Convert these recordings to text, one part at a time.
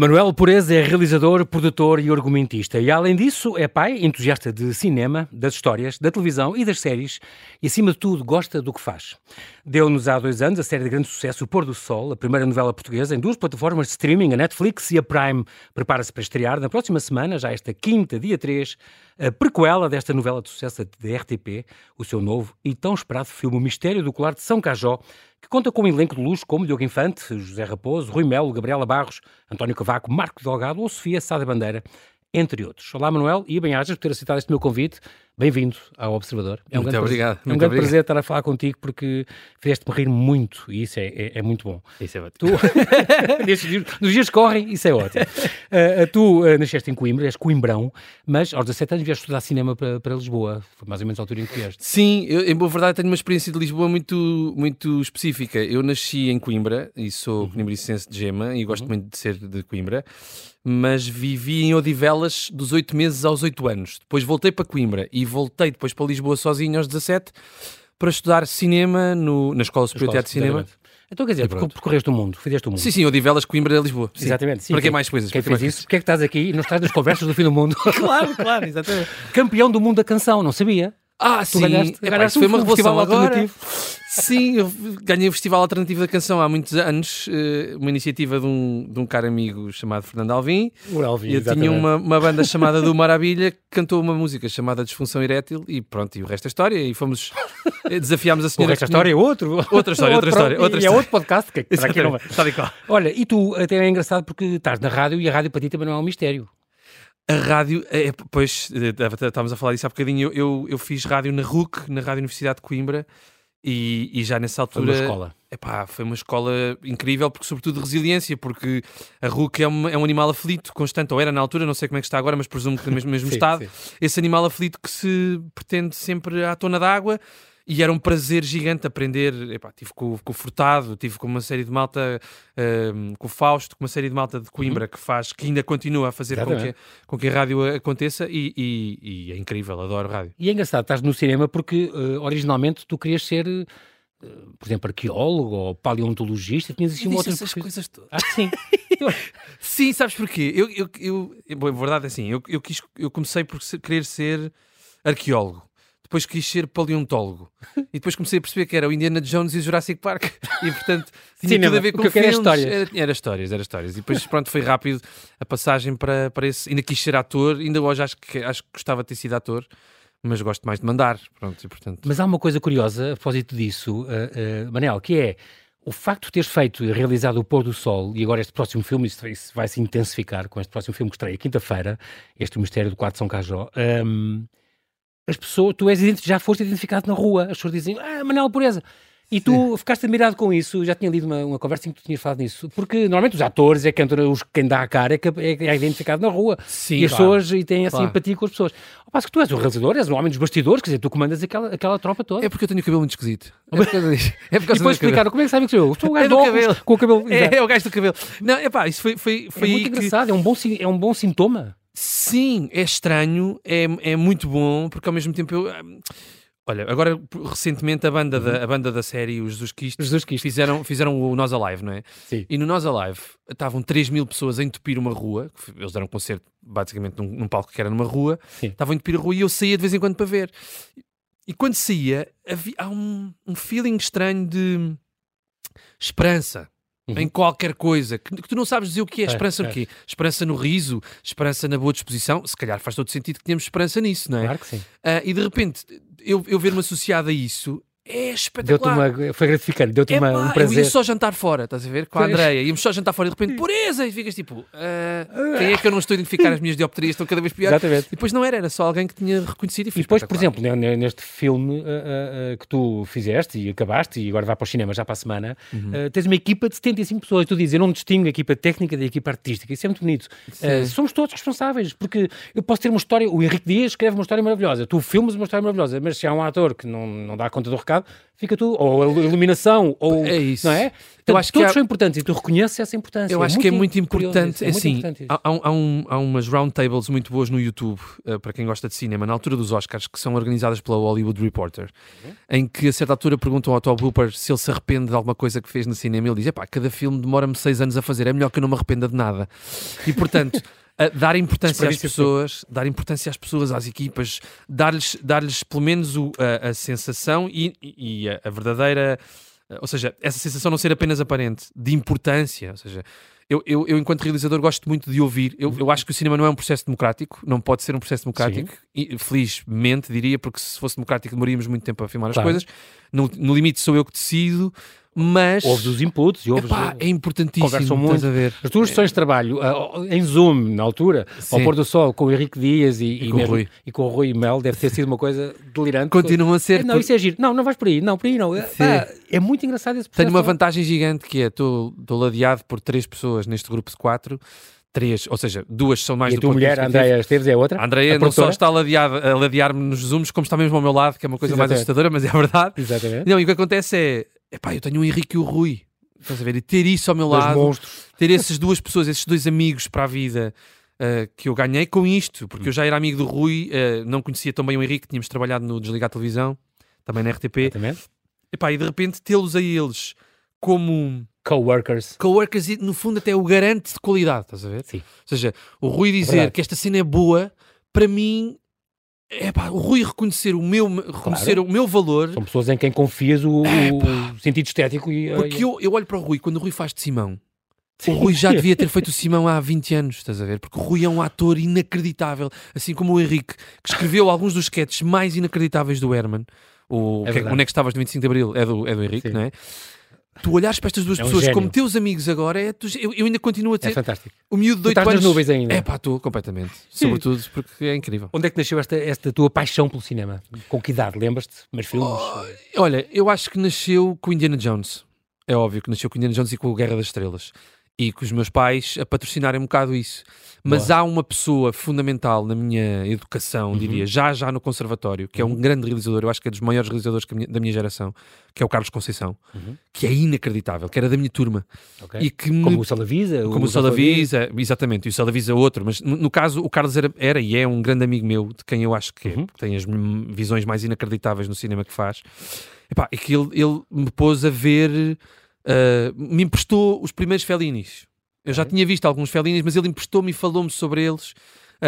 Manuel Pureza é realizador, produtor e argumentista. E além disso, é pai, entusiasta de cinema, das histórias, da televisão e das séries. E acima de tudo, gosta do que faz. Deu-nos há dois anos a série de grande sucesso O Pôr do Sol, a primeira novela portuguesa em duas plataformas de streaming, a Netflix e a Prime. Prepara-se para estrear na próxima semana, já esta quinta, dia 3, a prequela desta novela de sucesso da RTP, o seu novo e tão esperado filme O Mistério do Colar de São Cajó, que conta com um elenco de luxo como Diogo Infante, José Raposo, Rui Melo, Gabriela Barros, António Cavaco, Marco Delgado ou Sofia Sada Bandeira, entre outros. Olá, Manuel, e bem-ajas por ter aceitado este meu convite. Bem-vindo ao Observador. É um muito obrigado. Prazer, é um grande obrigado. prazer estar a falar contigo porque fizeste-me rir muito e isso é, é, é muito bom. Isso é ótimo. Tu, dias, nos dias que correm, isso é ótimo. Uh, tu uh, nasceste em Coimbra, és coimbrão, mas aos 17 anos vieste estudar cinema para, para Lisboa. Foi mais ou menos a altura em que vieste. Sim, eu, em boa verdade tenho uma experiência de Lisboa muito, muito específica. Eu nasci em Coimbra e sou uhum. coimbricense de gema e gosto uhum. muito de ser de Coimbra mas vivi em Odivelas dos 8 meses aos 8 anos. Depois voltei para Coimbra e voltei depois para Lisboa sozinho aos 17 para estudar cinema no, na Escola Superior de Teatro de Cinema. Então, quer dizer, percorreste o mundo, fizeste o mundo. Sim, sim, Odivelas, Coimbra, Lisboa. Sim. Exatamente. Sim, para que mais coisas? Quem fez isso? Porquê é que estás aqui e não estás nas conversas do fim do mundo? claro, claro, exatamente. Campeão do mundo da canção, não sabia? Ah, tu sim. Ganhaste, ganhaste foi uma revolução agora. Sim, eu ganhei o Festival Alternativo da Canção há muitos anos, eh, uma iniciativa de um, de um caro amigo chamado Fernando Alvim. O Alvim, Eu exatamente. tinha uma, uma banda chamada do Maravilha que cantou uma música chamada Disfunção Erétil e pronto, e o resto é história. E fomos, eh, desafiámos a senhora. O resto da história é outro. Outra história, outra história. Outra e história. é outro podcast que para aqui não vai. Olha, e tu até é engraçado porque estás na rádio e a rádio para ti também não é um mistério. A rádio, é, pois, estávamos a falar disso há bocadinho. Eu, eu, eu, fiz rádio na RUC, na Rádio Universidade de Coimbra, e, e já nessa altura. Foi uma escola. Epá, foi uma escola incrível, porque, sobretudo, de resiliência, porque a RUC é um, é um animal aflito, constante, ou era na altura, não sei como é que está agora, mas presumo que no mesmo, mesmo sim, estado. Sim. Esse animal aflito que se pretende sempre à tona d'água. E era um prazer gigante aprender. Epá, tive com, com o Furtado, tive com uma série de malta, uh, com o Fausto, com uma série de malta de Coimbra uhum. que faz, que ainda continua a fazer com que, com que a rádio aconteça e, e, e, é incrível, adoro rádio. E é engraçado, estás no cinema porque uh, originalmente tu querias ser. Uh, por exemplo, arqueólogo ou paleontologista, tinhas assim outras essas coisas todas. Que sim. sim, sabes porquê? Eu, eu, eu, bom, a verdade é assim, eu, eu, quis, eu comecei por ser, querer ser arqueólogo depois quis ser paleontólogo. E depois comecei a perceber que era o Indiana Jones e o Jurassic Park. E portanto tinha Cinema, tudo a ver com o que filmes. Era histórias. Era, era histórias, era histórias. E depois pronto, foi rápido a passagem para, para esse. Ainda quis ser ator, ainda hoje acho que, acho que gostava de ter sido ator. Mas gosto mais de mandar, pronto, e portanto... Mas há uma coisa curiosa a propósito disso, uh, uh, Manel, que é o facto de teres feito e realizado o Pôr do Sol, e agora este próximo filme, isso, vai se intensificar com este próximo filme que estreia quinta-feira, este Mistério do Quarto de São Cajó, um, as pessoas, tu és, já foste identificado na rua, as pessoas dizem, ah, Manel Pureza. E tu Sim. ficaste admirado com isso, já tinha lido uma, uma conversa em que tu tinhas falado nisso, porque normalmente os atores é quem, os, quem dá a cara é, que é, é identificado na rua. Sim, e as claro. pessoas e têm essa claro. empatia com as pessoas. Ao passo que tu és o realizador, és um homem dos bastidores, quer dizer, tu comandas aquela, aquela tropa toda. É porque eu tenho o cabelo muito esquisito. É por causa disso. É por e depois explicaram como é que sabem que sou eu? Sou o gajo É do óculos, cabelo. com o cabelo. É, é o gajo do cabelo. Não, é pá, isso foi, foi, foi é muito que... engraçado, é um bom, é um bom sintoma. Sim, é estranho, é, é muito bom, porque ao mesmo tempo eu. hum, Olha, agora recentemente a banda, da, a banda da série, os Jesus Quistos, Jesus Quistos. fizeram, fizeram o Nós Alive, não é? Sim. E no Nós Alive estavam 3 mil pessoas a entupir uma rua, eles deram um concerto basicamente num, num palco que era numa rua, Sim. estavam a entupir a rua e eu saía de vez em quando para ver. E quando saía, havia, há um, um feeling estranho de esperança. Uhum. Em qualquer coisa, que, que tu não sabes dizer o que é, É, esperança é. no quê? Esperança no riso, esperança na boa disposição, se calhar faz todo sentido que tenhamos esperança nisso, não é? Claro que sim. Ah, e de repente, eu, eu ver-me associado a isso é espetacular. uma, foi gratificante, deu-te É um eu ia prazer. só jantar fora, estás a ver? Com a. Andreia. Íamos só jantar fora e de repente, pureza! E ficas tipo, ah, quem é que eu não estou a identificar? As minhas dioptrias estão cada vez piores. Exatamente. E depois não era, era só alguém que tinha reconhecido e E depois, por exemplo, ne- ne- neste filme uh, uh, uh, que tu fizeste e acabaste, e agora vai para o cinema já para a semana, Uhum. uh, tens uma equipa de 75 pessoas. Tu dizes, eu não distingo a equipa técnica da equipa artística. Isso é muito bonito. Uh, somos todos responsáveis, porque eu posso ter uma história. O Henrique Dias escreve uma história maravilhosa, tu filmes uma história maravilhosa, mas se há um ator que não, não dá conta do recado, lado, fica tudo, ou a iluminação, ou é isso. não é? eu acho todos que há... são importantes e tu reconheces essa importância. Eu é acho que é muito importante. É assim, importante há, há, um, há umas roundtables muito boas no YouTube, uh, para quem gosta de cinema, na altura dos Oscars, que são organizadas pela Hollywood Reporter, uhum. em que a certa altura perguntam ao Todd Hooper se ele se arrepende de alguma coisa que fez no cinema. Ele diz: é pá, cada filme demora-me seis anos a fazer, é melhor que eu não me arrependa de nada. E portanto. dar importância às pessoas, dar importância às pessoas, às equipas, dar-lhes dar pelo menos o, a, a, sensação e, e a, a, verdadeira, ou seja, essa sensação não ser apenas aparente, de importância, ou seja, eu, eu, eu, enquanto realizador, gosto muito de ouvir. Eu, eu acho que o cinema não é um processo democrático, não pode ser um processo democrático. E, felizmente, diria, porque se fosse democrático demoríamos muito tempo a filmar claro. as coisas. No, no limite, sou eu que decido mas ouves os inputs e ouves Epá, é importantíssimo conversam muito a ver. as tuas sessões de trabalho uh, em Zoom na altura Sim. ao pôr do sol com o Henrique Dias e, e, e, com, mesmo, o Rui. e com o Rui Mel deve ter sido uma coisa delirante continuam a ser é, não isso é giro não não vais por aí não por aí não ah, é muito engraçado esse processo tenho uma vantagem gigante que é estou ladeado por três pessoas neste grupo de quatro três, ou seja, duas são mais e do a tua mulher, Andréia Esteves, é outra? A Andréia não só está a ladear-me nos zooms, como está mesmo ao meu lado, que é uma coisa Exatamente. mais assustadora, mas é verdade. Exatamente. Não, e o que acontece é, epá, eu tenho o Henrique e o Rui, estás a ver? E ter isso ao meu lado, monstros. ter essas duas pessoas, esses dois amigos para a vida, uh, que eu ganhei com isto, porque eu já era amigo do Rui, uh, não conhecia tão bem o Henrique, tínhamos trabalhado no Desligar Televisão, também na RTP. Exatamente. Epá, e de repente tê-los a eles como Coworkers. Coworkers e, no fundo, até o garante de qualidade, estás a ver? Sim. Ou seja, o Rui dizer Verdade. que esta cena é boa, para mim, é pá, o Rui reconhecer o meu, reconhecer claro. o meu valor. São pessoas em quem confias o, o sentido estético e. Porque eu, eu olho para o Rui, quando o Rui faz de Simão, o Rui já devia ter feito o Simão há 20 anos, estás a ver? Porque o Rui é um ator inacreditável, assim como o Henrique, que escreveu alguns dos sketches mais inacreditáveis do Herman. O, é que, onde é que estavas no 25 de Abril? É do, é do Henrique, Sim. não é? Tu olhares para estas duas é um pessoas gênio. como teus amigos agora, é, tu, eu, eu, ainda continuo a ter. É fantástico. O miúdo de 8 anos. nuvens ainda. É pá, estou completamente. Sobretudo porque é incrível. Onde é que nasceu esta, esta tua paixão pelo cinema? Com que idade? Lembras-te? Mas filmes? Oh, olha, eu acho que nasceu com Indiana Jones. É óbvio que nasceu com Indiana Jones e com o Guerra das Estrelas. E com os meus pais a patrocinarem um bocado isso. Mas Boa. há uma pessoa fundamental na minha educação, uhum. diria, já já no conservatório, que uhum. é um uhum. grande realizador, eu acho que é dos maiores realizadores da minha geração, que é o Carlos Conceição, uhum. que é inacreditável, que era da minha turma. Okay. E que como me... o Salavisa? Como o, o Salavisa, exatamente, e o Salavisa outro, mas no, no, caso o Carlos era, era, e é um grande amigo meu, de quem eu acho que é, uhum. tem as visões mais inacreditáveis no cinema que faz. Epá, é que ele, ele me pôs a ver, uh, me emprestou os primeiros Fellinis eu já tinha visto alguns Fellinis, mas ele emprestou-me e falou-me sobre eles.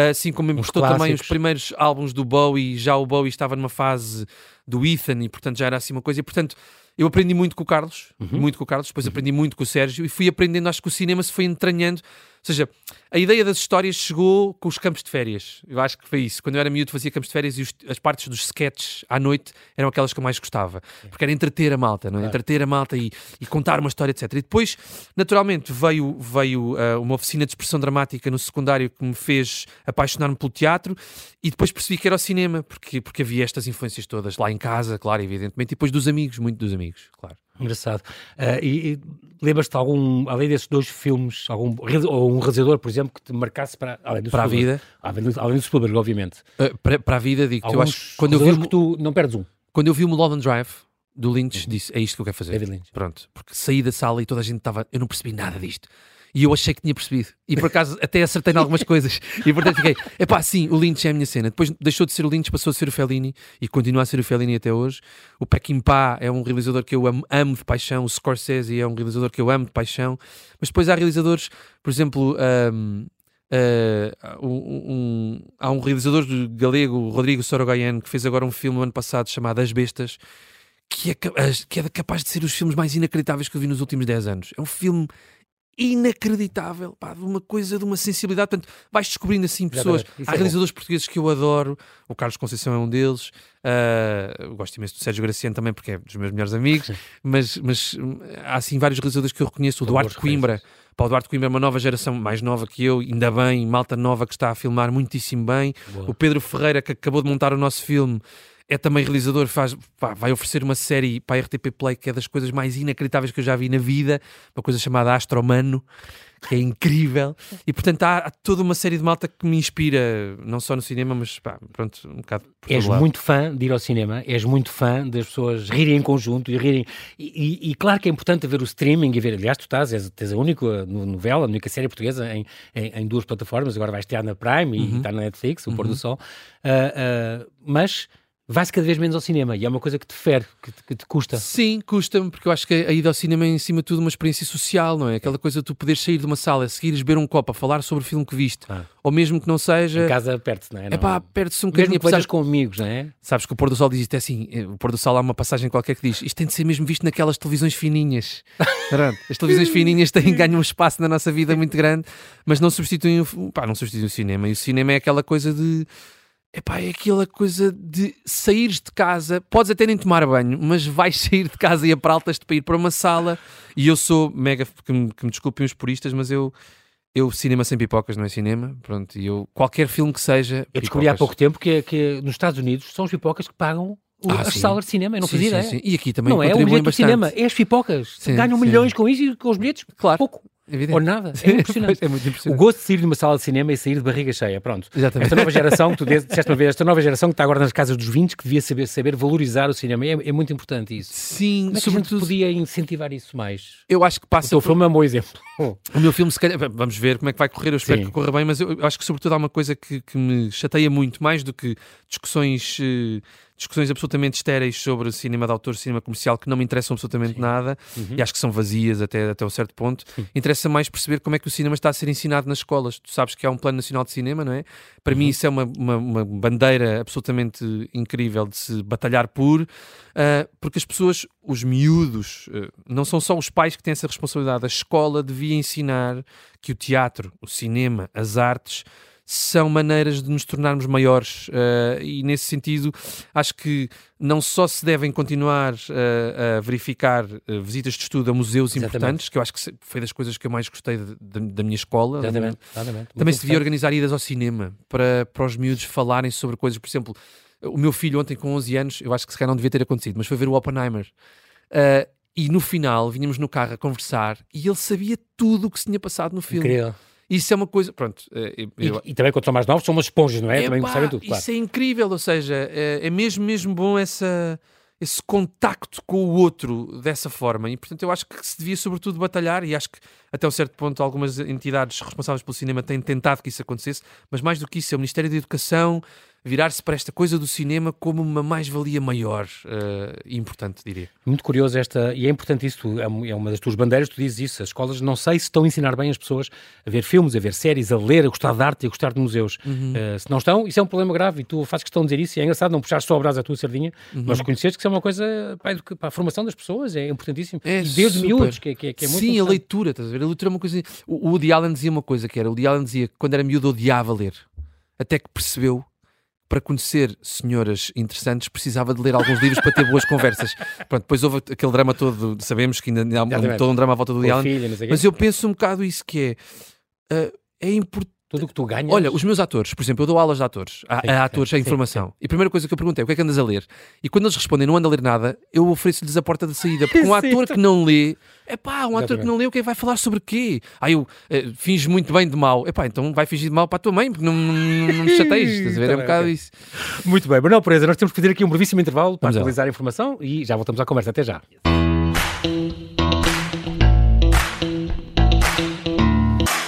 Assim como me emprestou também os primeiros álbuns do Bowie, já o Bowie estava numa fase do Ethan e portanto já era assim uma coisa. E portanto eu aprendi muito com o Carlos, uhum. muito com o Carlos, depois uhum. aprendi muito com o Sérgio e fui aprendendo, acho que o cinema se foi entranhando seja, a ideia das histórias chegou com os campos de férias. Eu acho que foi isso. Quando eu era miúdo fazia campos de férias e os, as partes dos sketches à noite eram aquelas que eu mais gostava. Porque era entreter a malta, não é? Entreter a malta e, e, contar uma história, etc. E depois, naturalmente, veio, veio uh, uma oficina de expressão dramática no secundário que me fez apaixonar-me pelo teatro e depois percebi que era o cinema, porque, porque havia estas influências todas lá em casa, claro, evidentemente, e depois dos amigos, muito dos amigos, claro. Engraçado. Uh, e, e lembras-te algum, além desses dois filmes, algum, ou um realizador, por exemplo, que te marcasse para, além do para a vida? Além do, além do Spielberg, obviamente. Uh, para, para, a vida, digo eu acho quando eu vi que tu não perdes um. Quando eu vi o Mulholland Drive do Lynch, uhum. disse: É isto que eu quero fazer. David Lynch. Pronto, porque saí da sala e toda a gente estava. Eu não percebi nada disto e eu achei que tinha percebido. E por acaso até acertei em algumas coisas. E portanto fiquei, é pá, sim, o Lynch é a minha cena. Depois deixou de ser o Lynch, passou a ser o Fellini e continua a ser o Fellini até hoje. O Peckinpah é um realizador que eu amo, amo, de paixão. O Scorsese é um realizador que eu amo de paixão. Mas depois há realizadores, por exemplo, um, Uh, um, um, há um realizador galego, Rodrigo Sorogoyen, que fez agora um filme no ano passado chamado As Bestas, que é, que é capaz de ser os filmes mais inacreditáveis que eu vi nos últimos 10 anos. É um filme inacreditável, pá, de uma coisa, de uma sensibilidade. Portanto, vais descobrindo assim pessoas. Há é realizadores bom. portugueses que eu adoro, o Carlos Conceição é um deles. Uh, gosto imenso do Sérgio Graciano também, porque é dos meus melhores amigos. mas, mas há assim vários realizadores que eu reconheço. O Duarte Coimbra. Paulo Duarte Coimbra é uma nova geração, mais nova que eu, ainda bem, malta nova que está a filmar muitíssimo bem. Boa. O Pedro Ferreira, que acabou de montar o nosso filme, é também realizador, faz, pá, vai oferecer uma série para a RTP Play que é das coisas mais inacreditáveis que eu já vi na vida, uma coisa chamada Astromano, que é incrível. E portanto há, há, toda uma série de malta que me inspira, não só no cinema, mas pá, pronto, um bocado. És muito fã de ir ao cinema, és muito fã das pessoas rirem em conjunto e rirem. E, e, e claro que é importante ver o streaming e ver. Aliás, tu estás, és, tens a única novela, a única série portuguesa em, em, em duas plataformas, agora vais estar na Prime uhum. e está na Netflix, o uhum. Pôr do uhum. Sol. Uh, uh, mas vai-se cada vez menos ao cinema e é uma coisa que te fere, que te, que te custa. Sim, custa-me, porque eu acho que a ida ao cinema é, em cima de tudo, uma experiência social, não é? Aquela coisa de tu poderes sair de uma sala, seguires beber um copo a falar sobre o filme que viste, ah. ou mesmo que não seja. Em casa perde-se, não é? É pá, perde-se um bocadinho. Mesmo que apesar... com amigos, não é? Sabes que o Pôr do Sol diz isto é assim: eh, o Pôr do Sol há uma passagem qualquer que diz isto tem de ser mesmo visto naquelas televisões fininhas. As televisões fininhas têm, ganham um espaço na nossa vida muito grande, mas não substituem, pá, não substituem o cinema. E o cinema é aquela coisa de Epá, é aquela coisa de saíres de casa, podes até nem tomar banho, mas vais sair de casa e apraltas-te para ir para uma sala. E eu sou mega, que me, que me desculpem os puristas, mas eu, eu cinema sem pipocas não é cinema. Pronto, e eu, qualquer filme que seja. Eu descobri há pouco tempo que, é, que é, nos Estados Unidos são as pipocas que pagam ah, as sim. salas de cinema, eu não sim, fazia sim, ideia. Sim. E aqui também não é o bilhete do cinema, é as pipocas. Ganham milhões com isso e com os bilhetes, claro. pouco. Evidente. Ou nada. É impressionante. é muito impressionante. O gosto de sair de uma sala de cinema e sair de barriga cheia. Pronto. Exatamente. Esta nova geração, tu disseste uma vez, esta nova geração que está agora nas casas dos 20, que devia saber, saber valorizar o cinema. É, é muito importante isso. Sim, Como é que sobretudo. podia incentivar isso mais? Eu acho que passa. O teu filme é um bom exemplo. O meu filme, se calhar, vamos ver como é que vai correr. Eu espero Sim. que corra bem, mas eu acho que, sobretudo, há uma coisa que, que me chateia muito, mais do que discussões. Uh, discussões absolutamente estéreis sobre cinema de autor, cinema comercial, que não me interessam absolutamente Sim. nada uhum. e acho que são vazias até, até um certo ponto. Interessa mais perceber como é que o cinema está a ser ensinado nas escolas. Tu sabes que há um Plano Nacional de Cinema, não é? Para uhum. mim, isso é uma, uma, uma, bandeira absolutamente incrível de se batalhar por, uh, porque as pessoas, os miúdos, uh, não são só os pais que têm essa responsabilidade. A escola devia ensinar que o teatro, o cinema, as artes são maneiras de nos tornarmos maiores uh, e nesse sentido acho que não só se devem continuar uh, a verificar uh, visitas de estudo a museus exatamente. importantes, que eu acho que foi das coisas que eu mais gostei de, de, da minha escola. Exatamente, exatamente. Também se devia organizar idas ao cinema para, para os miúdos falarem sobre coisas, por exemplo, o meu filho ontem com 11 anos, eu acho que se calhar não devia ter acontecido, mas foi ver o Oppenheimer. e no final, vínhamos no carro a conversar e ele sabia tudo o que se tinha passado no filme. Incrível. Isso é uma coisa. Pronto. Eh, eu, e, e, também, quando são mais novos, são umas esponjas, não é? é também pá, percebem tudo. Claro. Isso é incrível, ou seja, é, é mesmo, mesmo bom essa esse contacto com o outro dessa forma. E, portanto, eu acho que se devia, sobretudo, batalhar, e acho que, até um certo ponto, algumas entidades responsáveis pelo cinema têm tentado que isso acontecesse, mas mais do que isso, é o Ministério da Educação virar-se para esta coisa do cinema como uma mais-valia maior uh, e importante, diria. Muito curioso esta, e é importante isso, é, é uma das tuas bandeiras, tu dizes isso, as escolas não sei se estão a ensinar bem as pessoas a ver filmes, a ver séries, a ler, a gostar de arte e a gostar de museus. Uhum. Uh, se não estão, isso é um problema grave e tu fazes questão de dizer isso e é engraçado não puxar só a brasa à tua sardinha, uhum. mas reconheceres que isso é uma coisa para a formação das pessoas, é importantíssimo. É e desde super. miúdos, que, que, que é muito Sim, a leitura, estás a ver? A leitura é uma coisa... O, o Woody Allen dizia uma coisa que era, o Woody Allen dizia que quando era miúdo odiava ler, até que percebeu para conhecer senhoras interessantes precisava de ler alguns livros para ter boas conversas. Pronto, depois houve aquele drama todo, sabemos que ainda há um, todo um drama à volta do Woody mas eu penso um bocado isso que é, uh, é importante tudo o que tu ganhas. Olha, os meus atores, por exemplo, eu dou aulas de atores, a, sim, a atores, sim, a informação. Sim, e a primeira coisa que eu pergunto é o que é que andas a ler? E quando eles respondem não ando a ler nada, eu ofereço-lhes a porta de saída. Porque um ator que não lê, é pá, um ator que não lê, o que é vai falar sobre quê? Ah, eu uh, finge muito bem de mal. É pá, então vai fingir de mal para a tua mãe, porque não, não, não me chateias, estás a ver? É um tá bocado isso. Muito bem, Manuel Pereza, nós temos que fazer aqui um brevíssimo intervalo para atualizar a informação e já voltamos à conversa. Até já.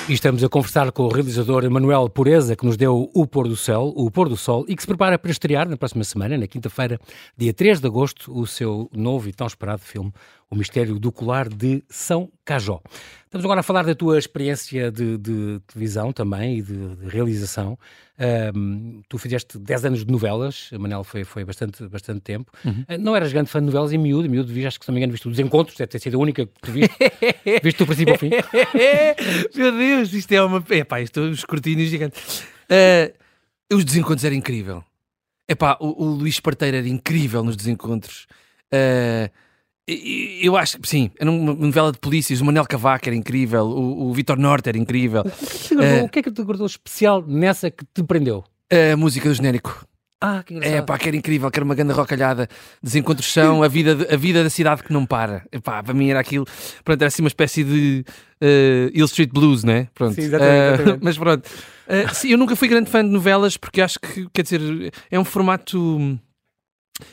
E estamos a conversar com o realizador Manuel Pureza, que nos deu o Pôr do Sol, o Pôr do Sol, e que se prepara para estrear na próxima semana, na quinta-feira, dia 3 de agosto, o seu novo e tão esperado filme, O Mistério do Colar de São Cajó. Estamos agora a falar da tua experiência de, de televisão também e de, de realização. Um, tu fizeste 10 anos de novelas, a Manel foi, foi bastante, bastante tempo. Uhum. Uh, não eras grande fã de novelas em miúdo, em miúdo vi, acho que se não me engano, viste os encontros, deve ter sido a única que tu viste. viste do princípio ao fim. Meu Deus, isto é uma. Epá, isto é um escrutínio gigante. Uh, os desencontros eram incrível. Epá, o, o Luís Parteira era incrível nos desencontros. Uh, eu acho que sim, era uma novela de polícias. O Manel Cavaco era incrível, o, o Vitor Norte era incrível. O que, é que, uh, o que é que te guardou especial nessa que te prendeu? A música do genérico. Ah, que engraçado. É pá, que era incrível, que era uma grande rocalhada. Desencontros são a vida, de- a vida da cidade que não para. Epá, para mim era aquilo. Pronto, era assim uma espécie de uh, Hill Street Blues, né? Pronto. Sim, exatamente, Uh, exatamente. mas pronto. Uh, sim, eu nunca fui grande fã de novelas porque acho que, quer dizer, é um formato.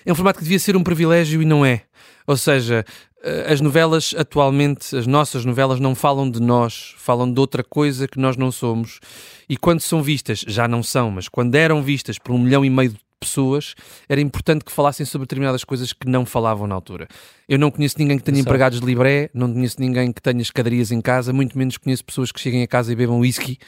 É um formato que devia ser um privilégio e não é. Ou seja, uh, as novelas atualmente, as nossas novelas, não falam de nós, falam de outra coisa que nós não somos. E quando são vistas, já não são, mas quando eram vistas por um milhão e meio de pessoas, era importante que falassem sobre determinadas coisas que não falavam na altura. Eu não conheço ninguém que tenha Exato. empregados de libré, não conheço ninguém que tenha escadarias em casa, muito menos conheço pessoas que cheguem a casa e bebam whisky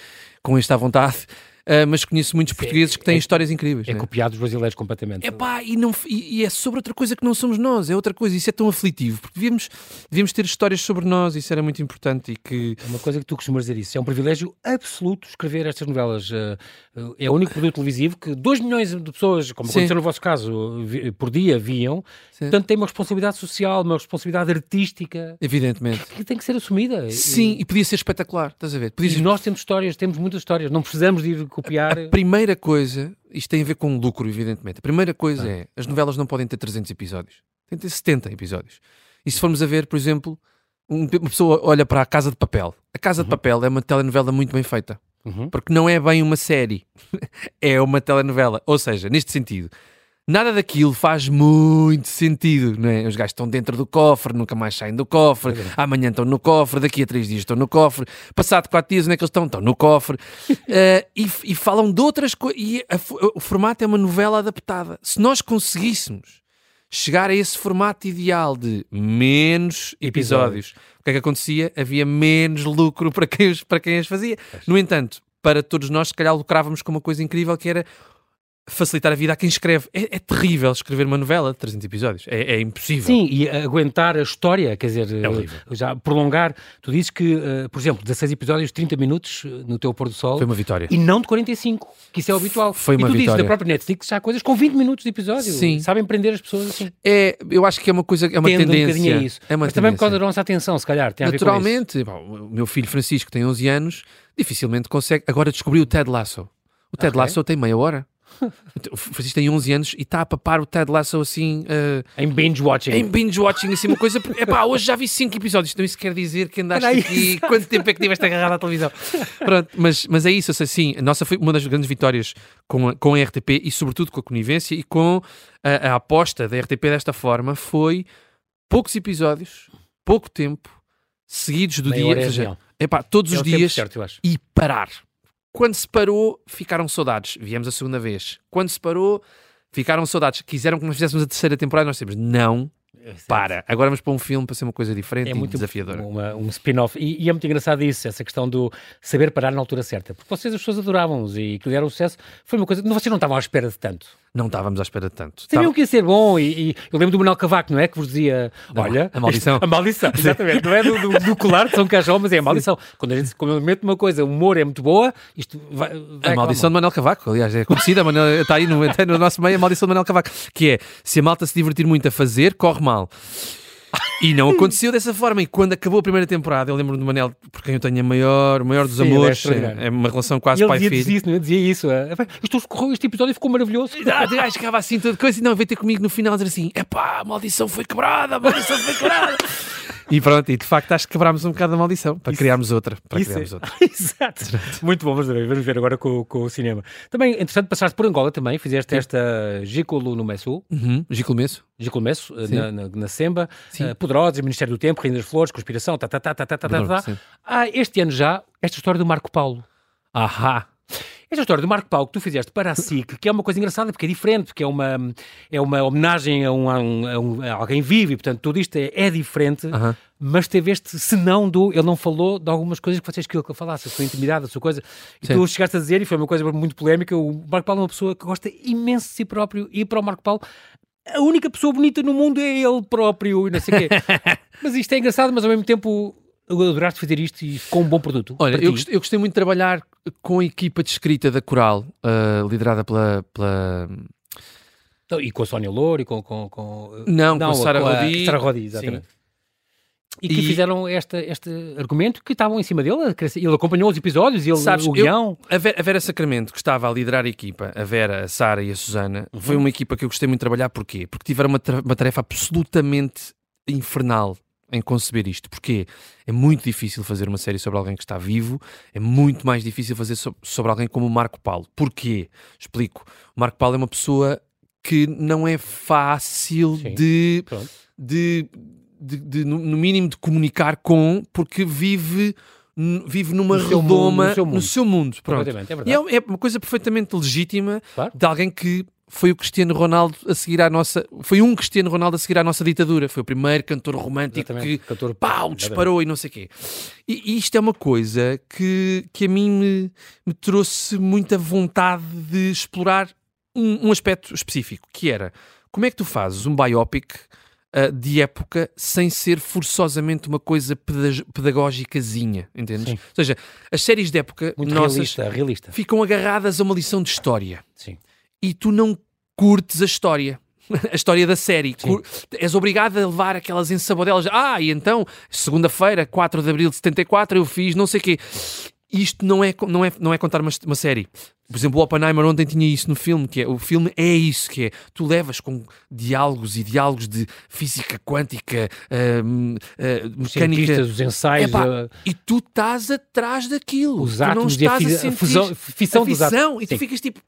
com esta vontade, ah, mas conheço muitos portugueses que têm é- histórias incríveis. É né? copiado dos brasileiros completamente. Epá, e, não, e, e é sobre outra coisa que não somos nós, é outra coisa, isso é tão aflitivo, porque devíamos, devíamos ter histórias sobre nós, isso era muito importante e que É uma coisa que tu costumas dizer isso. É um privilégio absoluto escrever estas novelas. Eh, eh, É o único produto televisivo que 2 milhões de pessoas, como Sim. aconteceu no vosso caso, por dia viam. Sim. Portanto, tem uma responsabilidade social, uma responsabilidade artística evidentemente. que tem que ser assumida. Sim, e podia ser espetacular, estás a ver? Podia E, ser e nós temos histórias, temos muitas histórias. Não precisamos de ir copiar. A primeira coisa, isto tem a ver com lucro, evidentemente. A primeira coisa é, as novelas não podem ter 300 episódios. Tem que ter 70 episódios. E se formos a ver, por exemplo, um- uma pessoa olha para a Casa de Papel. A Casa de Papel é uma telenovela muito bem feita. Uhum. Porque não é bem uma série. é uma telenovela. Ou seja, neste sentido, nada daquilo faz muito sentido, não é? Os gajos estão dentro do cofre, nunca mais saem do cofre, amanhã estão no cofre, daqui a três dias estão no cofre, passado quatro dias, onde é que eles estão? Estão no cofre. Eh, e, e falam de outras coisas. E a o formato é uma novela adaptada. Se nós conseguíssemos chegar a esse formato ideal de menos episódios, o que é que acontecia? Havia menos lucro para quem os, para quem as fazia. No entanto, para todos nós, se calhar lucrávamos com uma coisa incrível que era facilitar a vida a quem escreve. É, é terrível escrever uma novela de 300 episódios. É, é impossível. Sim, e aguentar a história, quer dizer, É eh, já prolongar. Tu dizes que, eh, por exemplo, 16 episódios, 30 minutos eh, no teu pôr do sol. Foi uma vitória. E não de 45, que isso é o habitual. Foi e uma tu dizes vitória. da própria Netflix já há coisas com 20 minutos de episódio. Sim. Sabem prender as pessoas assim. É, eu acho que é uma coisa, é uma Tende um tendência. bocadinho a isso. É uma Mas também por causa tendência. da nossa atenção, se calhar. Naturalmente, o meu filho Francisco tem 11 anos, dificilmente consegue. Agora descobriu o Ted Lasso. O Ted Ok. Lasso tem meia hora. O Francisco tem 11 anos e está a papar o Ted Lasso assim. eh, Em binge watching. em binge watching, assim, uma coisa. Epá, hoje já vi 5 episódios, então isso quer dizer que andaste aqui. Quanto tempo é que tiveste agarrado à televisão? Pronto, mas, mas é isso, assim, sim, a nossa foi uma das grandes vitórias com a, com a RTP e, sobretudo, com a conivência e com a, a aposta da RTP desta forma foi poucos episódios, pouco tempo, seguidos do Meia dia, ou é seja, epá, todos É os dias certo, e parar. Quando se parou, ficaram saudades. Viemos a segunda vez. Quando se parou, ficaram saudades. Quiseram que nós fizéssemos a terceira temporada, nós temos não, para. Agora vamos para um filme para ser uma coisa diferente É e muito desafiadora. uma- um spin-off. E, e é muito engraçado isso, essa questão do saber parar na altura certa. Porque vocês, as pessoas adoravam-os e que deram sucesso. Foi uma coisa. Não, vocês não estavam à espera de tanto. Não estávamos à espera de tanto. Sabiam Tava- que ia ser bom e, e eu lembro do Manuel Cavaco, não é? Que vos dizia, olha... a maldição. A maldição, exatamente. Não é do, do, do colar de São Cajão, mas é a maldição. Quando a gente quando eu meto uma coisa, o humor é muito boa, isto vai... vai A maldição mal. de Manuel Cavaco, aliás, é conhecida, Manuel- está aí no, no nosso meio, a maldição de Manuel Cavaco, que é, se a malta se divertir muito a fazer, corre mal. E não aconteceu dessa forma. E quando acabou a primeira temporada, eu lembro do Manel, por quem eu tenho a maior, o maior dos Sim, é amores, é, é uma relação quase pai-filho. dizia isso, não é? Dizia isso. é, Isto este episódio ficou maravilhoso. Ah, o gajo ficava assim, toda coisa, e não, veio ter comigo no final dizer assim: epá, a maldição foi quebrada, a maldição foi quebrada. e pronto, e de facto acho que quebrámos um bocado a maldição para criarmos outra. Para Isso criarmos é- outra. Exato. Muito bom, vamos ver, vamos ver agora com, com o cinema. Também, entretanto, passaste por Angola também, fizeste esta Gicolo no Messu, Uhum, Gico Messo. Gicolo Sim. na, na, na Semba, Sim. eh, Poderosos, Ministério do Tempo, Reina das Flores, Conspiração, tá, tá, tá, tá, tá, tá, tá, tá. sim. Ah, este ano já, esta história do Marco Paulo. Ahá. Esta história do Marco Paulo que tu fizeste para a SIC, que é uma coisa engraçada, porque é diferente, porque é uma, é uma homenagem a, um, a, um- a alguém vivo, e portanto tudo isto é, é diferente, Aham. mas teve este senão do. Ele não falou de algumas coisas que vocês queriam que ele falasse, a sua intimidade, a sua coisa. E Sim. tu chegaste a dizer, e foi uma coisa muito polémica: o Marco Paulo é uma pessoa que gosta imenso de si próprio, e para o Marco Paulo. A única pessoa bonita no mundo é ele próprio e não sei o quê. mas isto é engraçado, mas ao mesmo tempo adoraste fazer isto e ficou um bom produto. Olha, eu gostei, eu gostei muito de trabalhar com a equipa de escrita da Coral, ah, liderada pela, pela. Então, E com a Sónia Louro e com. com, com Não, com a Sara Rodi. Sara Rodi, Sim. exatamente. E que e... fizeram esta, este argumento que estavam em cima dele, ele acompanhou os episódios, ele, Sabes, o guião. Eu, a, Vera, a, Vera, Sacramento, que estava a liderar a equipa, a Vera, a Sara e a Susana, uhum. foi uma equipa que eu gostei muito de trabalhar, porquê? Porque tiveram uma, uma tarefa absolutamente infernal em conceber isto. Porque é muito difícil fazer uma série sobre alguém que está vivo, é muito mais difícil fazer so sobre alguém como o Marco Paulo. Porquê? Explico. O Marco Paulo é uma pessoa que não é fácil de, de, de, de, no mínimo, de comunicar com, porque vive vive numa no redoma mundo, no seu mundo. No seu mundo pronto. É, é, é, uma coisa perfeitamente legítima claro. de alguém que foi o Cristiano Ronaldo a seguir à nossa. Foi um Cristiano Ronaldo a seguir à nossa ditadura. Foi o primeiro cantor romântico Exatamente. que cantor... pau, disparou e não sei o quê. E, e, isto é uma coisa que, que a mim me, me trouxe muita vontade de explorar um, um, aspecto específico, que era como é que tu fazes um biopic uh, de época sem ser forçosamente uma coisa pedagógicazinha, entendes? Sim. Ou seja, as séries de época Muito nossas realista, realista. ficam agarradas a uma lição de história. Sim e tu não curtes a história. a história da série. Sim. És obrigado a levar aquelas ensabodelas. Ah, e então, segunda-feira, 4 de abril de 74, eu fiz não sei o quê. Isto não é, não é, não é contar uma, uma série. Por exemplo, o Oppenheimer ontem tinha isso no filme, que é, o filme é isso, que é, tu levas com diálogos e diálogos de física quântica, uh, uh, mecânica... Os ensaios... Epá, uh... E tu estás atrás daquilo. Os átomos e a, a, fusão, a fissão a visão, E tu Sim. ficas tipo,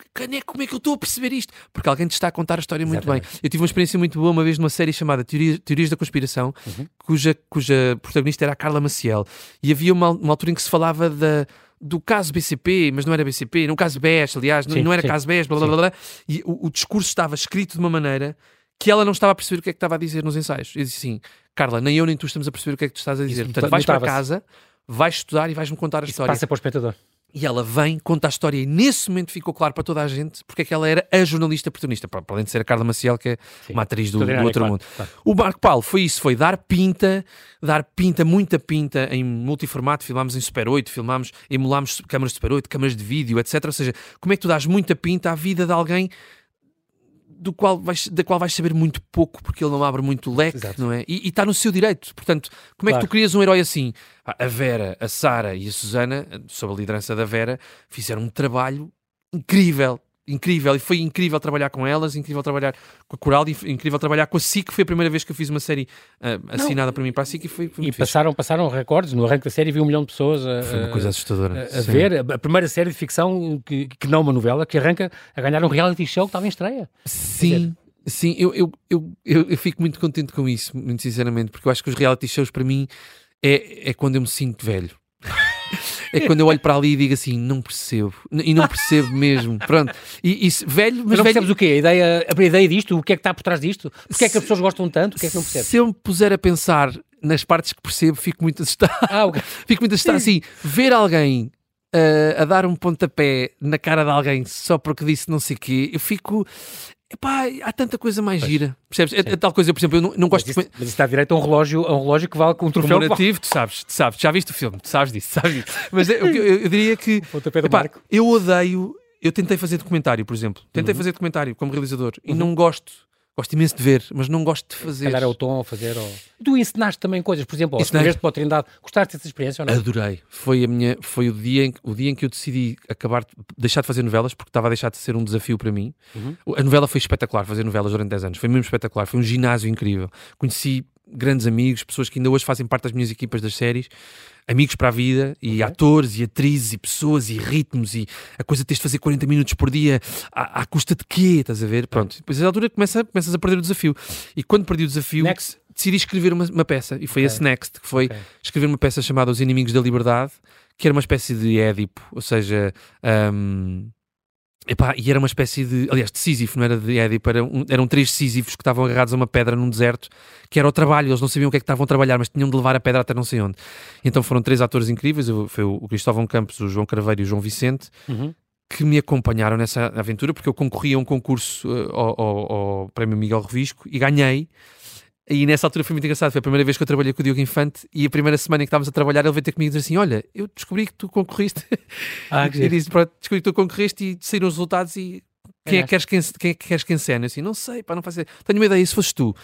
como é que eu estou a perceber isto? Porque alguém te está a contar a história muito Exatamente. bem. Eu tive uma experiência muito boa uma vez numa série chamada Teorias, Teorias da Conspiração, uhum. cuja, cuja protagonista era a Carla Maciel. E havia uma, uma altura em que se falava da do caso BCP, mas não era BCP, no caso BES, aliás, sim, não era sim. caso BES, blá blá blá, blá e o, o, discurso estava escrito de uma maneira que ela não estava a perceber o que é que estava a dizer nos ensaios. Eu disse assim, Carla, nem eu nem tu estamos a perceber o que é que tu estás a dizer. Isso, Portanto, vais para casa, vais estudar e vais-me contar a Isso história. Passa para o espectador. E ela vem, conta a história, e nesse momento ficou claro para toda a gente porque é que ela era a jornalista protagonista, para além de ser a Carla Maciel, que é Sim. uma atriz do, do outro claro, mundo. Claro. O Marco Paulo foi isso, foi dar pinta, dar pinta, muita pinta em multiformato, filmámos em Super 8, filmámos, emulámos câmaras de Super 8, câmaras de vídeo, etc. Ou seja, como é que tu dás muita pinta à vida de alguém do qual vais, da qual vais saber muito pouco porque ele não abre muito leque, Exato. não é? E está no seu direito. Portanto, como claro. é que tu crias um herói assim? A Vera, a Sara e a Susana, sob a liderança da Vera, fizeram um trabalho incrível incrível e foi incrível trabalhar com elas, incrível trabalhar com a Coral, incrível trabalhar com a SIC. Foi a primeira vez que eu fiz uma série uh, assinada para mim para a SIC e foi, foi E passaram, passaram recordes. No arranque da série vi um milhão de pessoas a, foi uma coisa assustadora. a, a ver. A primeira série de ficção que, que não uma novela, que arranca a ganhar um reality show que estava em estreia. Sim. Sim, eu, eu, eu, eu, eu fico muito contente com isso, muito sinceramente, porque eu acho que os reality shows para mim é, é quando eu me sinto velho é quando eu olho para ali e digo assim, não percebo. E não percebo mesmo. Pronto. E, e velho, mas, mas não velho... percebes o quê? A ideia, a ideia disto? O que é que está por trás disto? Porquê é que as pessoas gostam tanto? O que é que não percebes? Se eu me puser a pensar nas partes que percebo, fico muito assustado. Ah, okay. fico muito assustado. Assim, ver alguém uh, a dar um pontapé na cara de alguém só porque disse não sei o quê, eu fico. Epá, há tanta coisa mais pois, gira. Percebes? É, é, tal coisa, por exemplo, eu não, não gosto mas isso, de... Mas isso está direito a um relógio, a um relógio que vale com um troféu. Comemorativo, tu sabes, tu sabes, já viste o filme, tu sabes disso, sabes disso. Mas eu, eu, eu diria que. Epá, eu odeio. Eu tentei fazer documentário, por exemplo. Tentei uhum. fazer documentário como realizador uhum. e não gosto Gosto imenso de ver, mas não gosto de fazer. Calhar é o tom a fazer. Ou... Tu ensinaste também coisas, por exemplo, escreveste para o Trindade. Gostaste dessa experiência ou não? Adorei. Foi, a minha, foi o, dia em, o dia em que eu decidi acabar, deixar de fazer novelas, porque estava a deixar de ser um desafio para mim. Uhum. A novela foi espetacular, fazer novelas durante 10 anos. Foi mesmo espetacular. Foi um ginásio incrível. Conheci grandes amigos, pessoas que ainda hoje fazem parte das minhas equipas das séries amigos para a vida, e okay. atores, e atrizes, e pessoas, e ritmos, e a coisa de teres de fazer 40 minutos por dia, à, à custa de quê? Estás a ver? Pronto. Depois a altura começa, começas a perder o desafio. E quando perdi o desafio, Next. decidi escrever uma, uma peça, e foi okay. esse Next, que foi okay. escrever uma peça chamada Os Inimigos da Liberdade, que era uma espécie de Édipo, ou seja. Um, Epá, e era uma espécie de. Aliás, de Sísifo, não era de Édipo, era um, eram três Sísifos que estavam agarrados a uma pedra num deserto, que era o trabalho, eles não sabiam o que é que estavam a trabalhar, mas tinham de levar a pedra até não sei onde. Então foram três atores incríveis: foi o Cristóvão Campos, o João Carveiro e o João Vicente, uhum. que me acompanharam nessa aventura, porque eu concorri a um concurso uh, ao, ao, ao Prémio Miguel Revisco e ganhei. E nessa altura foi muito engraçado. Foi a primeira vez que eu trabalhei com o Diogo Infante e a primeira semana em que estávamos a trabalhar, ele veio ter comigo e disse assim: Olha, eu descobri que tu concorriste. Ah, que e disse: Descobri que tu concorreste e saíram os resultados e quem é, que queres que, quem é que queres que encene? Eu assim, não sei, para não fazer. Tenho uma ideia, se fosse tu.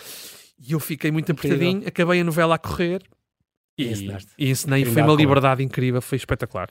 E eu fiquei muito apertadinho, acabei a novela a correr E, e ensinei, foi uma liberdade incrível, foi espetacular.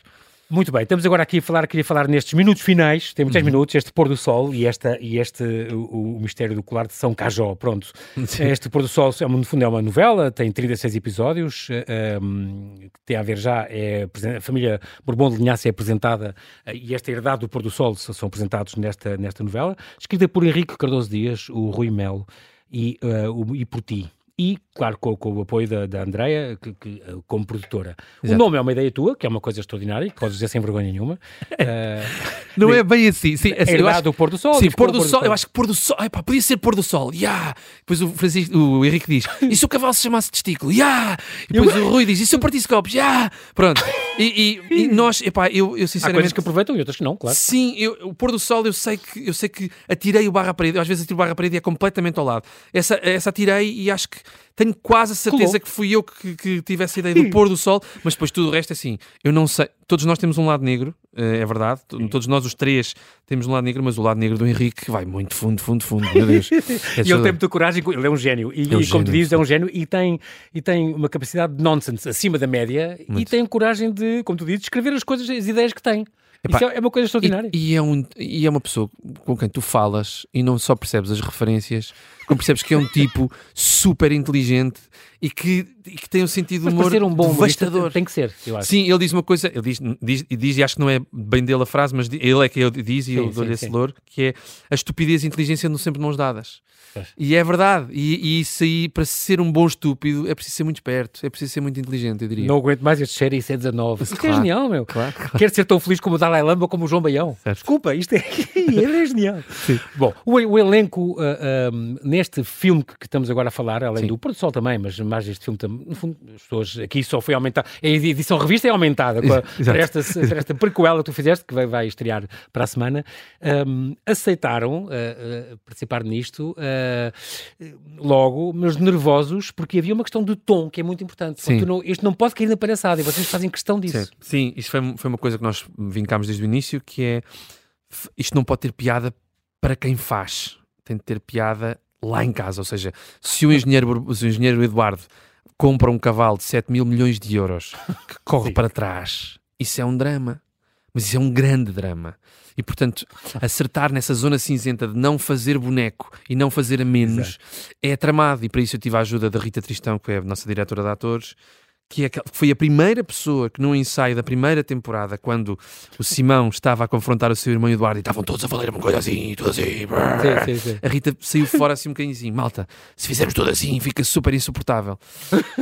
Muito bem, estamos agora aqui a falar, queria falar nestes minutos finais, temos 10 uhum. minutos, este pôr do sol e, esta, e este, o, o mistério do colar de São Cajó, pronto. Sim. Este pôr do sol, é, no fundo, é uma novela, tem 36 episódios, um, ehm, que tem a ver já, é, a família Bourbon de Linhaça é apresentada eh, e esta herdade do pôr do sol são apresentados nesta, nesta novela, escrita por Henrique Cardoso Dias, o Rui Melo e, uh, o, e por ti e, claro, com, com o apoio da, da Andrea, que, que, eh, como produtora. Exato. O nome é uma ideia tua, que é uma coisa extraordinária, que podes dizer sem vergonha nenhuma. Uh, não é bem assim. Sim, assim, é acho, do pôr do sol. Sim, pôr do, do sol, sol. Eu acho que pôr do sol. Epá, podia ser pôr do sol. Yeah. Depois o, Francisco, o Henrique diz: e se o cavalo se chamasse testículo? Yeah. E depois eu... o Rui diz: e se eu partisse copos? Yeah. Pronto. E, e, e nós, epá, eu, eu sinceramente. Há coisas que aproveitam e outras que não, claro. Sim, eu, o pôr do sol, eu sei que, eu sei que atirei o barra à parede. Às vezes atiro o barra à parede e é completamente ao lado. Essa, essa atirei e acho que tenho quase a certeza que fui eu que, que tive essa ideia do pôr do sol, mas depois tudo o resto é assim. Eu não sei. Todos nós temos um lado negro, eh, é verdade. Sim. Todos nós, os três, temos um lado negro, mas o lado negro do Henrique vai muito fundo, fundo, fundo. Meu Deus. É e ele tem muita coragem, ele é um gênio. E, é um e como tu dizes, é um gênio e tem, e tem uma capacidade de nonsense acima da média muito. e tem coragem de, como tu dizes, escrever as coisas, as ideias que tem. Epá, Isso é, é uma coisa extraordinária. E, e, é um, e é uma pessoa com quem tu falas e não só percebes as referências, percebes que é um tipo super inteligente e que, e que tem um sentido de humor ser um bom devastador. Tem que ser, eu acho. Sim, ele diz uma coisa, ele diz, diz, diz, e acho que não é bem dele a frase, mas ele é que ele diz e sim, eu dou-lhe esse louro, que é a estupidez e a inteligência andam sempre de mãos dadas. E é verdade. E, e, isso aí, para ser um bom estúpido, é preciso ser muito esperto, é preciso ser muito inteligente, eu diria. Não aguento mais este série, isso é 19. Isto é claro, é genial, meu. Claro, claro. Quero ser tão feliz como o Dalai Lama ou como o João Baião. Certo. Desculpa, isto é, ele é genial. Sim. Bom, o, o elenco uh, uh, neste filme que, que, estamos agora a falar, além Sim. do Porto Sol também, mas mais este filme, no fundo, as pessoas aqui só foi aumentar. A edição revista é aumentada a, para, esta, para esta prequela que tu fizeste, que vai, vai estrear para a semana. Um, aceitaram uh, participar nisto logo, mas nervosos, porque havia uma questão de tom que é muito importante. Sim. Não, este não pode cair na palhaçada e vocês fazem questão disso. Sim, Sim isto foi, foi uma coisa que nós vincámos desde o início, que é isto não pode ter piada para quem faz, tem de ter piada lá em casa. Ou seja, se o engenheiro, se o engenheiro Eduardo compra um cavalo de 7 mil milhões de euros que corre Sim. para trás, isso é um drama. Mas isso é um grande drama. E, portanto, acertar nessa zona cinzenta de não fazer boneco e não fazer a menos Exato. é tramado. E para isso eu tive a ajuda da Rita Tristão, que é a nossa diretora de atores, que, é, foi a primeira pessoa que no ensaio da primeira temporada, quando o Simão estava a confrontar o seu irmão Eduardo e estavam todos a falar uma coisa assim, tudo assim, sim, sim, sim. a Rita saiu fora assim um bocadinho assim, malta, se fizermos tudo assim fica super insuportável.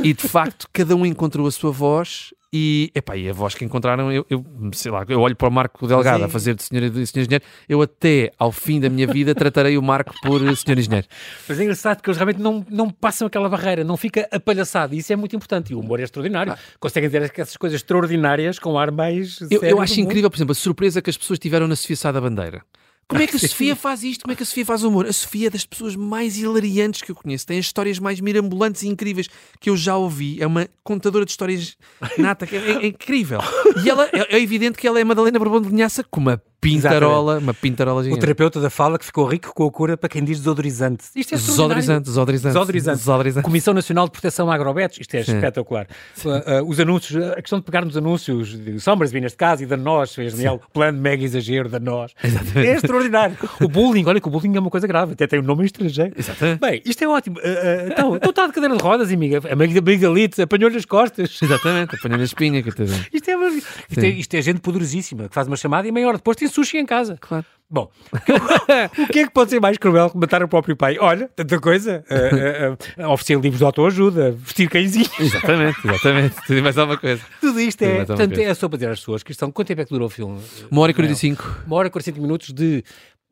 E de facto, cada um encontrou a sua voz e, epá, e a voz que encontraram, eu, eu sei lá, eu olho para o Marco Delgado Sim. a fazer de senhor, de senhor engenheiro, eu até ao fim da minha vida tratarei o Marco por senhor engenheiro. Mas é engraçado que eles realmente não, não passam aquela barreira, não fica apalhaçado, e isso é muito importante. E o humor é extraordinário. Ah. Conseguem dizer essas coisas extraordinárias com ar mais. Eu, eu acho incrível, por exemplo, a surpresa que as pessoas tiveram na Sofia Sá da Bandeira. Como é que a Sofia faz isto? Como é que a Sofia faz humor? A Sofia é das pessoas mais hilariantes que eu conheço. Tem as histórias mais mirambulantes e incríveis que eu já ouvi. É uma contadora de histórias nata, é, é, é incrível. E ela, é, é, evidente que ela é Madalena Bourbon de Linhaça com uma pintarola, Exatamente. uma pintarola gigante. O terapeuta da fala que ficou rico com a cura para quem diz desodorizante. Isto é desodorizante, desodorizante. Desodorizante. desodorizante. Comissão Nacional de Proteção a Agrobetos. Isto é Sim. espetacular. Uh, uh, os anúncios, a questão de pegar nos anúncios de Somersby, neste caso, e da Nós, é genial. Plano mega exagero da Nós. Exatamente. É extraordinário. O bullying, olha que o bullying é uma coisa grave, até tem um nome estrangeiro. Exatamente. Bem, isto é ótimo. Uh, então, então está de cadeira de rodas, amiga. A amigdalite apanhou-lhe as costas. Exatamente, apanhou-lhe a espinha. Que isto, é, isto, é, isto é gente poderosíssima que faz uma chamada e meia hora depois tem sushi em casa. Claro. Bom, o que é que pode ser mais cruel que matar o próprio pai? Olha, tanta coisa. Uh, uh, uh, oferecer livros de autoajuda, vestir cãezinhos. Exatamente, exatamente. Tudo mais alguma coisa. Tudo isto é. Portanto, é só para dizer às pessoas que estão. Quanto tempo é que durou o filme? Uma hora e 45. Uma hora e 45 minutos de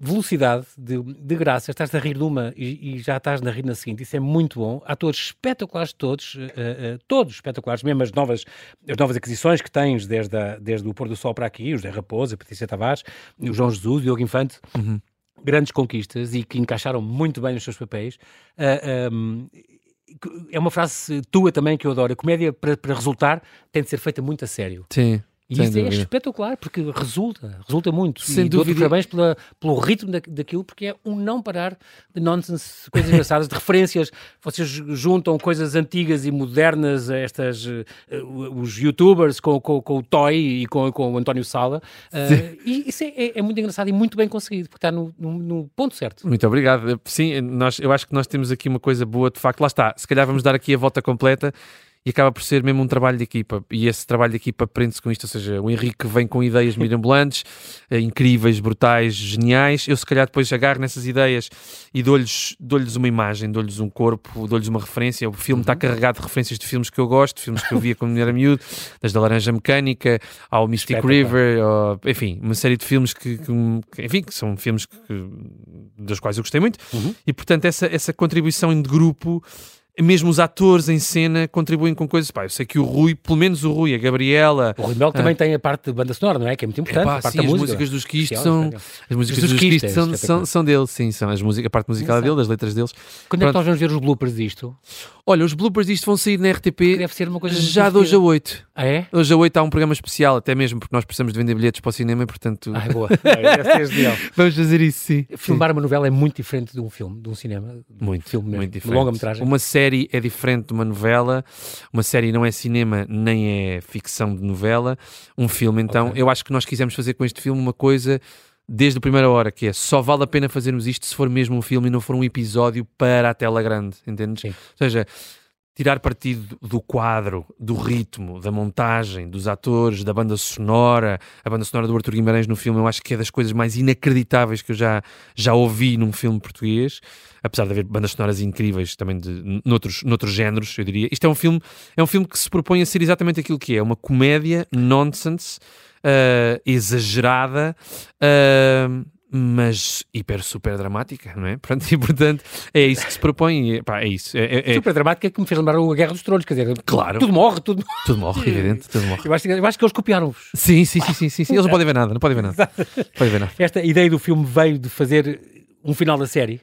velocidade, de, de graça, estás a rir de uma e, e, já estás a rir na seguinte, isso é muito bom. Atores espetaculares todos, uh, uh, todos espetaculares, mesmo as novas, as novas aquisições que tens desde, a, desde o Pôr do Sol para aqui, os Zé Raposa, a Patrícia Tavares, o João Jesus, o Diogo Infante. Uhum. Grandes conquistas e que encaixaram muito bem nos seus papéis. Uh, um, é uma frase tua também que eu adoro. A comédia, para, para resultar, tem de ser feita muito a sério. Sim. E Sem isso é dúvida. é espetacular, porque resulta, resulta muito. Sem e dúvida. parabéns pela, pelo ritmo da, daquilo, porque é um não parar de nonsense, coisas engraçadas, de referências. Vocês juntam coisas antigas e modernas, estas, uh, os youtubers com, com, com, o Toy e com, com o António Sala. Uh, e isso é, é, é, muito engraçado e muito bem conseguido, porque está no, no, no, ponto certo. Muito obrigado. Sim, nós, eu acho que nós temos aqui uma coisa boa, de facto. Lá está. Se calhar vamos dar aqui a volta completa e acaba por ser mesmo um trabalho de equipa. E esse trabalho de equipa prende-se com isto, ou seja, o Henrique vem com ideias mirabolantes, eh, incríveis, brutais, geniais. Eu, se calhar, depois agarro nessas ideias e dou-lhes dou uma imagem, dou-lhes um corpo, dou-lhes uma referência. O filme está uhum. carregado de referências de filmes que eu gosto, filmes que eu via quando era miúdo, desde a Laranja Mecânica ao Mystic River, ou, enfim, uma série de filmes que, que, enfim, que são filmes que, dos quais eu gostei muito. Uhum. E, portanto, essa, essa contribuição de grupo mesmo os atores em cena contribuem com coisas. Pá, eu sei que o Rui, pelo menos o Rui, a Gabriela. O Rui Mel também ah, tem a parte de banda sonora, não é? Que é muito importante. É, pá, a parte sim, da as música. músicas dos Quistes são. As músicas dos, dos Quistes são, são, são, dele, sim, são as músicas, a parte musical dele, das letras deles. Quando Pronto. é que nós vamos ver os bloopers disto? Olha, os bloopers disto vão sair na RTP Deve ser uma coisa já de hoje a 8. Ah, é? Hoje a 8 há um programa especial, até mesmo porque nós precisamos de vender bilhetes para o cinema, portanto. Ah, boa. É, Vamos fazer isso, sim. Filmar sim. uma novela é muito diferente de um filme, de um cinema. Muito, um filme muito diferente. longa-metragem. Uma série é diferente de uma novela, uma série não é cinema nem é ficção de novela. Um filme, então, okay. eu acho que nós quisemos fazer com este filme uma coisa desde a primeira hora, que é só vale a pena fazermos isto se for mesmo um filme e não for um episódio para a tela grande, entendes? Sim. Ou seja, tirar partido do quadro, do ritmo, da montagem, dos atores, da banda sonora, a banda sonora do Arthur Guimarães no filme, eu acho que é das coisas mais inacreditáveis que eu já, já ouvi num filme português, apesar de haver bandas sonoras incríveis também de, noutros, noutros géneros, eu diria. Isto é um filme, é um filme que se propõe a ser exatamente aquilo que é, uma comédia nonsense, uh, exagerada, uh, mas hiper super dramática, não é? Pronto, e portanto é isso que se propõe. E, pá, é isso. É, é, é, super dramática é que me fez lembrar a Guerra dos Tronos, quer dizer, claro. tudo morre, tudo, tudo morre, evidente, tudo morre. Eu acho, eu acho que eles copiaram-vos. Sim, sim, sim, sim, sim, sim. Eles não podem ver nada, não podem ver nada. podem ver nada. Esta ideia do filme veio de fazer um final da série.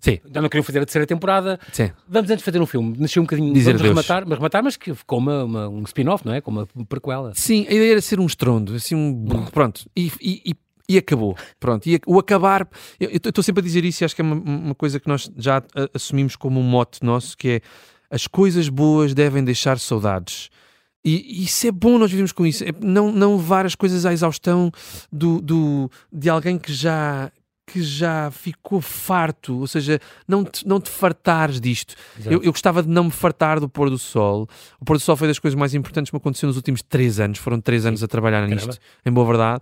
Sim. Já não queriam fazer a terceira temporada. Sim. Vamos antes fazer um filme. Nasceu um bocadinho Dizer vamos rematar, mas rematar, mas que ficou uma, uma um spin-off, não é? Com uma prequela. Sim, a ideia era ser um estrondo, assim um. Pronto. E, e, e e acabou. Pronto, e o acabar, eu estou sempre a dizer isso e acho que é uma, uma coisa que nós já assumimos como um mote nosso, que é as coisas boas devem deixar saudades. E isso é bom, nós vivemos com isso. É não, não levar as coisas à exaustão do, do, de alguém que já, que já ficou farto, ou seja, não te, não te fartares disto. Eu, eu, gostava de não me fartar do pôr do sol. O pôr do sol foi das coisas mais importantes que me aconteceu nos últimos três anos. Foram três anos a trabalhar nisto, Caramba. em boa verdade.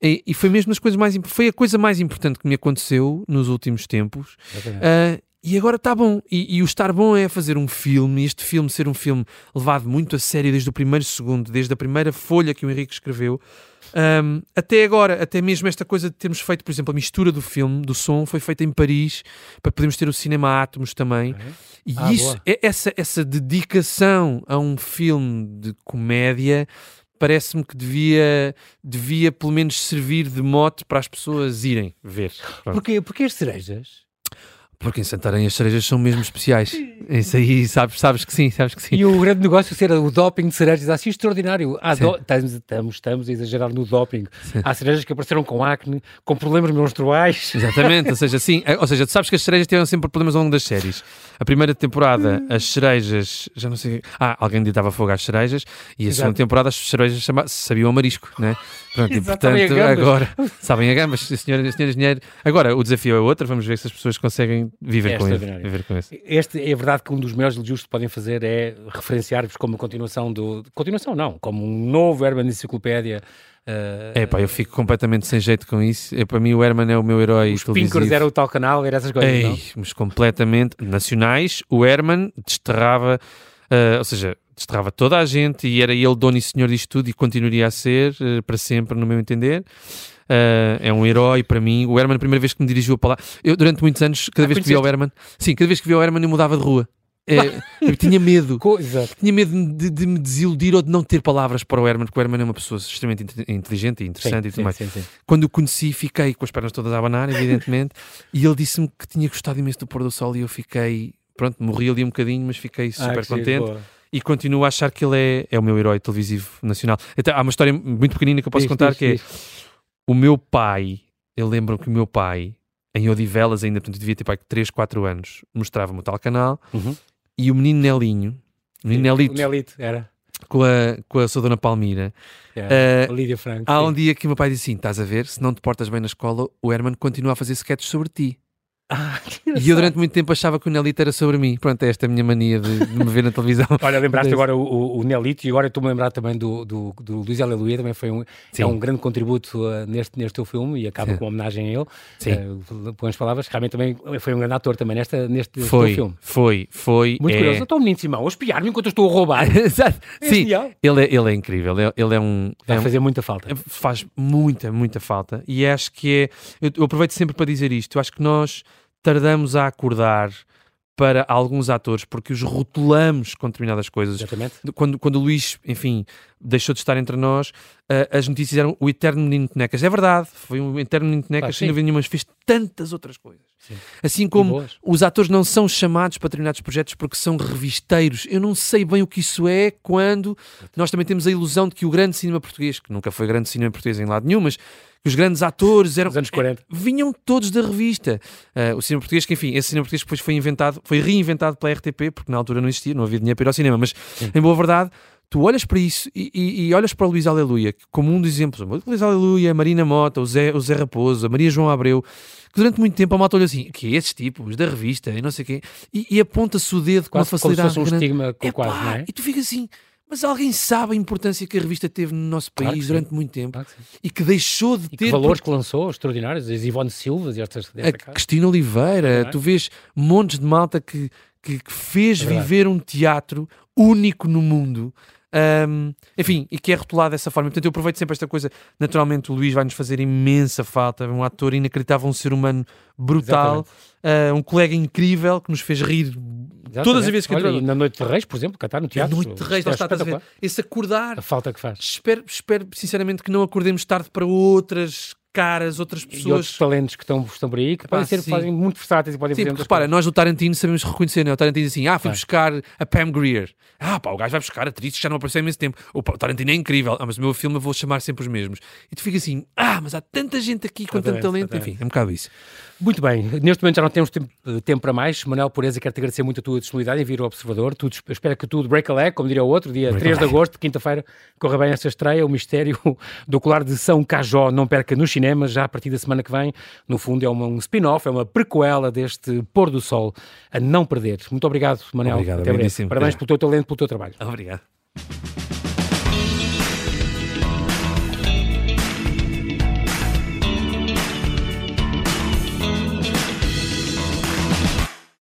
E, e, foi mesmo das coisas mais foi a coisa mais importante que me aconteceu nos últimos tempos. Uh, e agora está bom. E, e, o estar bom é fazer um filme, e este filme ser um filme levado muito a sério desde o primeiro segundo, desde a primeira folha que o Henrique escreveu. Um, até agora, até mesmo esta coisa de termos feito, por exemplo, a mistura do filme, do som, foi feita em Paris, para podermos ter o cinema Átomos também. E ah, isso, é, essa, essa dedicação a um filme de comédia parece-me que devia, devia pelo menos servir de mote para as pessoas irem ver. Porquê? Porque as cerejas porque em Santarém as cerejas são mesmo especiais. Isso aí, sabes, sabes que sim, sabes que sim. E o grande negócio ser o doping de cerejas, assim extraordinário. Do... estamos, estamos, estamos, a exagerar no doping. Sim. Há cerejas que apareceram com acne, com problemas menstruais. Exatamente, ou seja, sim, ou seja, tu sabes que as cerejas tiveram sempre problemas ao longo das séries. A primeira temporada, as cerejas, já não sei. Ah, alguém ditava fogo às cerejas, e a Exato. segunda temporada as cerejas sabiam a marisco, né? Pronto, e portanto, agora sabem a gambas, senhoras e senhores Agora, o desafio é outro, vamos ver se as pessoas conseguem viver, é com, ele, viver com isso. Este é verdade que um dos melhores elogios que podem fazer é referenciar-vos como continuação do. Continuação, não, como um novo Herman Enciclopédia. Uh, é pá, eu fico completamente sem jeito com isso. É, para mim, o Herman é o meu herói. Os Pinkers era o tal canal, era essas coisas. Ei, não? mas completamente nacionais. O Herman desterrava, uh, ou seja, desterrava toda a gente e era ele dono e senhor disto tudo e continuaria a ser uh, para sempre, no meu entender. Uh, é um herói para mim. O Herman, a primeira vez que me dirigiu a palavra, eu durante muitos anos, cada ah, vez que via o Herman, sim, cada vez que via o Herman eu mudava de rua. É, eu tinha medo. tinha medo de, de, me desiludir ou de não ter palavras para o Herman, porque o Herman é uma pessoa extremamente inteligente e interessante sim, e tudo sim, mais. Sim, Quando o conheci, fiquei com as pernas todas a abanar, evidentemente, e ele disse-me que tinha gostado imenso do pôr do sol e eu fiquei, pronto, morri ali um bocadinho, mas fiquei super ah, contente. e continuo a achar que ele é, é o meu herói televisivo nacional. Então, há uma história muito pequenina que eu posso contar que é. O meu pai, eu lembro que o meu pai, em Odivelas, ainda, portanto, devia ter pai 3, 4 anos, mostrava-me o tal canal Uhum. e o menino Nelinho, o menino O Nelito, Nelito, era. com a, com a sua dona Palmira, era. eh, A Lídia Franco. há sim. um dia que o meu pai disse assim: estás a ver, se não te portas bem na escola, o Herman continua a fazer sketches sobre ti. Ah, E eu durante muito tempo achava que o Nelito era sobre mim. Pronto, é esta a minha mania de, de me ver na televisão. Olha, lembraste Desse. agora o, o, o Nelito e agora estou-me a lembrar também do, do, do Luís Aleluia, também foi um, Sim. é um grande contributo uh, neste, neste teu filme e acaba Sim. com uma homenagem a ele. Sim. Uh, põe as palavras, realmente também foi um grande ator também nesta, neste teu Foi, filme. foi, foi. Muito é... curioso. Então, menino Simão, a espiar-me enquanto eu estou a roubar. Exato. É Sim, genial. ele é, ele é incrível. Ele, ele é um. Vai é um- fazer muita falta. faz muita, muita falta. E acho que é. Eu, eu aproveito sempre para dizer isto. Eu acho que nós tardamos a acordar para alguns atores porque os rotulamos com determinadas coisas. Exatamente. Quando, quando o Luís, enfim, deixou de estar entre nós, ah, as notícias eram o eterno menino de Necas. É verdade, foi um eterno menino de Necas, Ah, sem dúvida nenhuma, mas fez tantas outras coisas. Sim. Assim como os atores não são chamados para determinados projetos porque são revisteiros. Eu não sei bem o que isso é quando nós também temos a ilusão de que o grande cinema português, que nunca foi grande cinema português em lado nenhum, mas que os grandes atores eram, Nos anos 40. vinham todos da revista. Ah, o cinema português, que enfim, esse cinema português depois foi inventado, foi reinventado pela RTP, porque na altura não existia, não havia dinheiro para ir ao cinema, mas em boa verdade, tu olhas para isso e, e- e olhas para o Luís Aleluia como um dos exemplos. O Luís Aleluia, a Marina Mota, o Zé, o Zé Raposo, a Maria João Abreu, que durante muito tempo a malta olhou assim, que esses tipos da revista e não sei o quê, e, e aponta-se o dedo com uma Quase como se facilidade. fosse um grande. estigma, Epá, quase, não é? E tu ficas assim, mas alguém sabe a importância que a revista teve no nosso Claro país sim. durante muito tempo Claro que e que deixou de E ter que valores que lançou, extraordinários, as Ivone Silvas e estas. a. Cristina Oliveira, é? tu vês montes de malta que, que, que fez É viver um teatro único no mundo. Ahm, enfim, e que é rotulado dessa forma. Portanto, eu aproveito sempre esta coisa. Naturalmente, o Luís vai nos fazer imensa falta. É um ator inacreditável, um ser humano brutal, ah, um colega incrível que nos fez rir todas as Exatamente. vezes que Olha, na Noite de Reis, por exemplo, cantar no teatro. noite de reis, lá é está, estás a ver? Esse acordar. A falta que faz. Espero, espero sinceramente que não acordemos tarde para outras caras, outras E outros pessoas. talentos que estão, estão por aí que podem ser sim. fazem muito versáteis e podem Sim, fazer porque repara, coisas. nós do Tarantino sabemos reconhecer, né? O Tarantino diz assim: ah, fui Claro. buscar a Pam Grier. Ah, pá, o gajo vai buscar atrizes que já não apareceu há imenso tempo. O, pá, o Tarantino é incrível. Ah, mas o meu filme eu vou chamar sempre os mesmos. E tu fica assim: ah, mas há tanta gente aqui com tanto talento. Enfim, é um bocado isso. Muito bem, neste momento já não temos tempo, tempo para mais. Manuel Pureza, quero-te agradecer muito a tua disponibilidade em vir ao Observador. Tudo, espero que tudo break a leg, como diria o outro, dia Break a 3 de agosto, quinta-feira, corra bem essa estreia. O mistério do colar de São Cajó não perca nos cinemas, já a partir da semana que vem. No fundo, é uma, um spin-off, é uma prequela deste pôr do sol a não perder. Muito obrigado, Manuel. Obrigado, Até breve. Parabéns Até pelo teu talento, pelo teu trabalho. Obrigado.